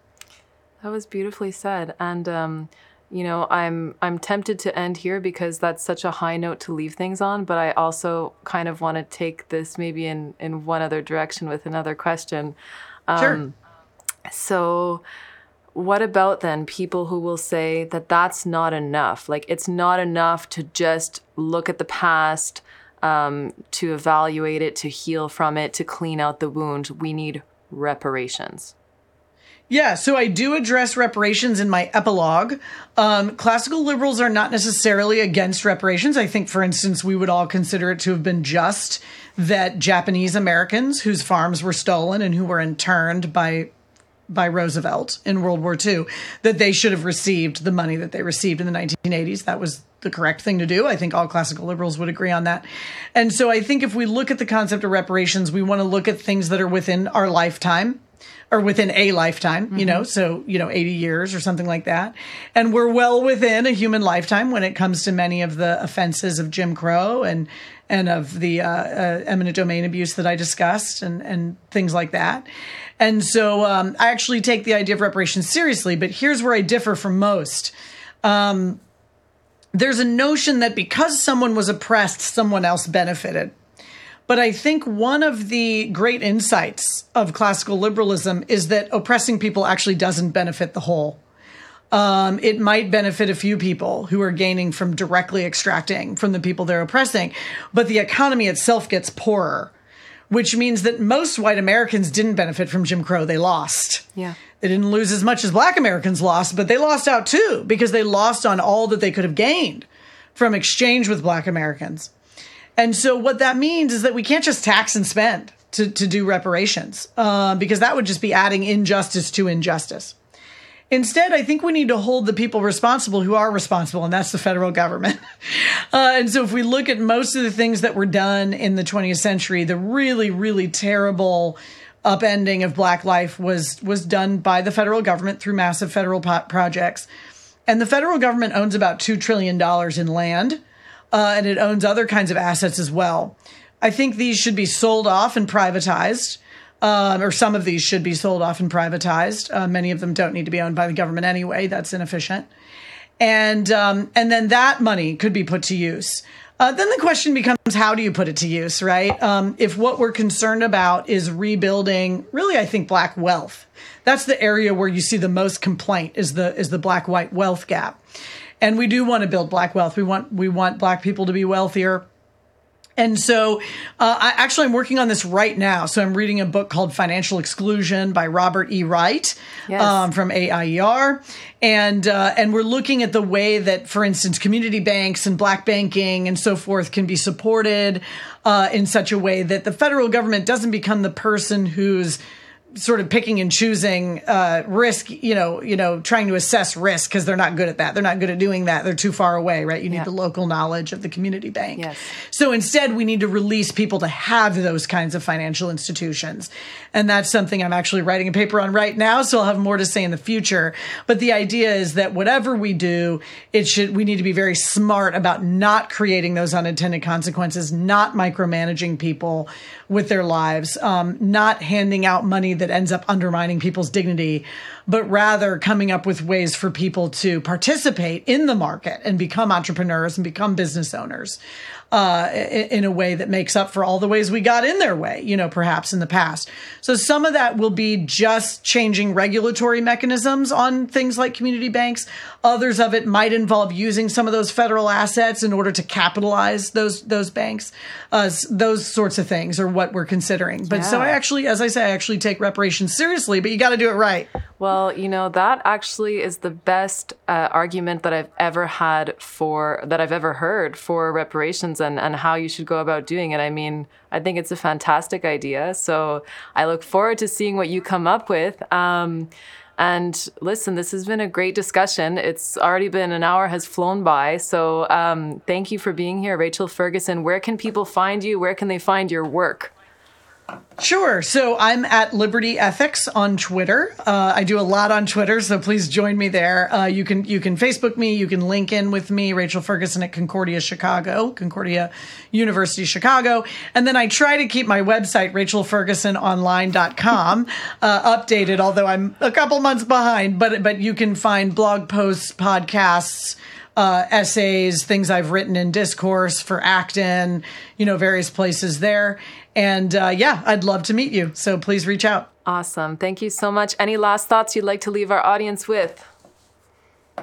That was beautifully said. And um, you know, I'm I'm tempted to end here because that's such a high note to leave things on, but I also kind of want to take this maybe in in one other direction with another question. sure. So what about then people who will say that that's not enough? Like it's not enough to just look at the past, um, to evaluate it, to heal from it, to clean out the wound. We need reparations. Yeah, so I do address reparations in my epilogue. Um, classical liberals are not necessarily against reparations. I think, for instance, we would all consider it to have been just that Japanese Americans whose farms were stolen and who were interned by by Roosevelt in World War II, that they should have received the money that they received in the 1980s. That was the correct thing to do. I think all classical liberals would agree on that. And so I think if we look at the concept of reparations, we want to look at things that are within our lifetime or within a lifetime, mm-hmm. you know, so, you know, 80 years or something like that. And we're well within a human lifetime when it comes to many of the offenses of Jim Crow and, and of the uh, uh, eminent domain abuse that I discussed and, and things like that. And so um, I actually take the idea of reparations seriously, but here's where I differ from most. Um, there's a notion that because someone was oppressed, someone else benefited. But I think one of the great insights of classical liberalism is that oppressing people actually doesn't benefit the whole. Um, it might benefit a few people who are gaining from directly extracting from the people they're oppressing, but the economy itself gets poorer, which means that most white Americans didn't benefit from Jim Crow. They lost. Yeah. They didn't lose as much as black Americans lost, but they lost out too because they lost on all that they could have gained from exchange with black Americans. And so what that means is that we can't just tax and spend to, to do reparations uh, because that would just be adding injustice to injustice. Instead, I think we need to hold the people responsible who are responsible, and that's the federal government. Uh, and so, if we look at most of the things that were done in the 20th century, the really, really terrible upending of black life was was done by the federal government through massive federal projects. And the federal government owns about two trillion dollars in land uh, and it owns other kinds of assets as well. I think these should be sold off and privatized. Um, or some of these should be sold off and privatized. Uh, many of them don't need to be owned by the government anyway. That's inefficient. And um, and then that money could be put to use. Uh, then the question becomes, how do you put it to use, right? Um, if what we're concerned about is rebuilding, really, I think black wealth. That's the area where you see the most complaint is the is the black white wealth gap and we do want to build black wealth. We want we want black people to be wealthier. And so, uh, I actually I'm working on this right now. So I'm reading a book called Financial Exclusion by Robert E. Wright yes. um, from AIER, and uh, and we're looking at the way that, for instance, community banks and black banking and so forth can be supported uh, in such a way that the federal government doesn't become the person who's sort of picking and choosing uh, risk, you know, you know, trying to assess risk because they're not good at that. They're not good at doing that. They're too far away, right? You need yeah. the local knowledge of the community bank. Yes. So instead, we need to release people to have those kinds of financial institutions, and that's something I'm actually writing a paper on right now. So I'll have more to say in the future. But the idea is that whatever we do, it should we need to be very smart about not creating those unintended consequences, not micromanaging people with their lives, um, not handing out money that ends up undermining people's dignity, but rather coming up with ways for people to participate in the market and become entrepreneurs and become business owners uh, in a way that makes up for all the ways we got in their way, you know, perhaps in the past. So some of that will be just changing regulatory mechanisms on things like community banks. Others of it might involve using some of those federal assets in order to capitalize those those banks. Uh, those sorts of things are what we're considering. But yeah. so I actually, as I say, I actually take reparations seriously, but you got to do it right. Well, you know, that actually is the best uh, argument that I've ever had for, that I've ever heard for reparations and, and how you should go about doing it. I mean, I think it's a fantastic idea. So I look forward to seeing what you come up with. Um, and listen, this has been a great discussion. It's already been an hour has flown by. So um, thank you for being here, Rachel Ferguson. Where can people find you? Where can they find your work? Sure. So I'm at Liberty Ethics on Twitter. Uh, I do a lot on Twitter, so please join me there. Uh, you can you can Facebook me, you can link in with me, Rachel Ferguson at Concordia Chicago, Concordia University Chicago, and then I try to keep my website rachelfergusononline.com uh, updated. Although I'm a couple months behind, but but you can find blog posts, podcasts uh, essays, things I've written in discourse for Acton, you know, various places there. And uh, yeah, I'd love to meet you. So please reach out. Awesome. Thank you so much. Any last thoughts you'd like to leave our audience with?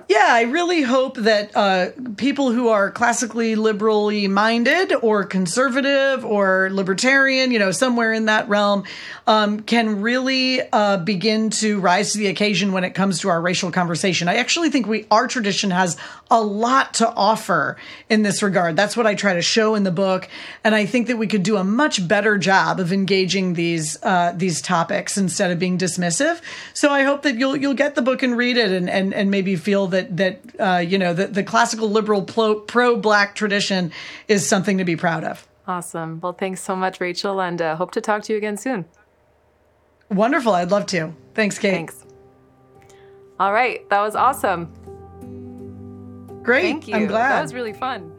Yeah, I really hope that uh, people who are classically liberally minded or conservative or libertarian, you know, somewhere in that realm, um, can really uh, begin to rise to the occasion when it comes to our racial conversation. I actually think we our tradition has a lot to offer in this regard. That's what I try to show in the book, and I think that we could do a much better job of engaging these uh, these topics instead of being dismissive. So I hope that you'll you'll get the book and read it, and and, and maybe feel that that uh, you know the, the classical liberal pro black tradition is something to be proud of. Awesome. Well, thanks so much, Rachel, and uh, hope to talk to you again soon. Wonderful. I'd love to. Thanks, Kate. Thanks. All right. That was awesome. Great. Thank you. I'm glad. That was really fun.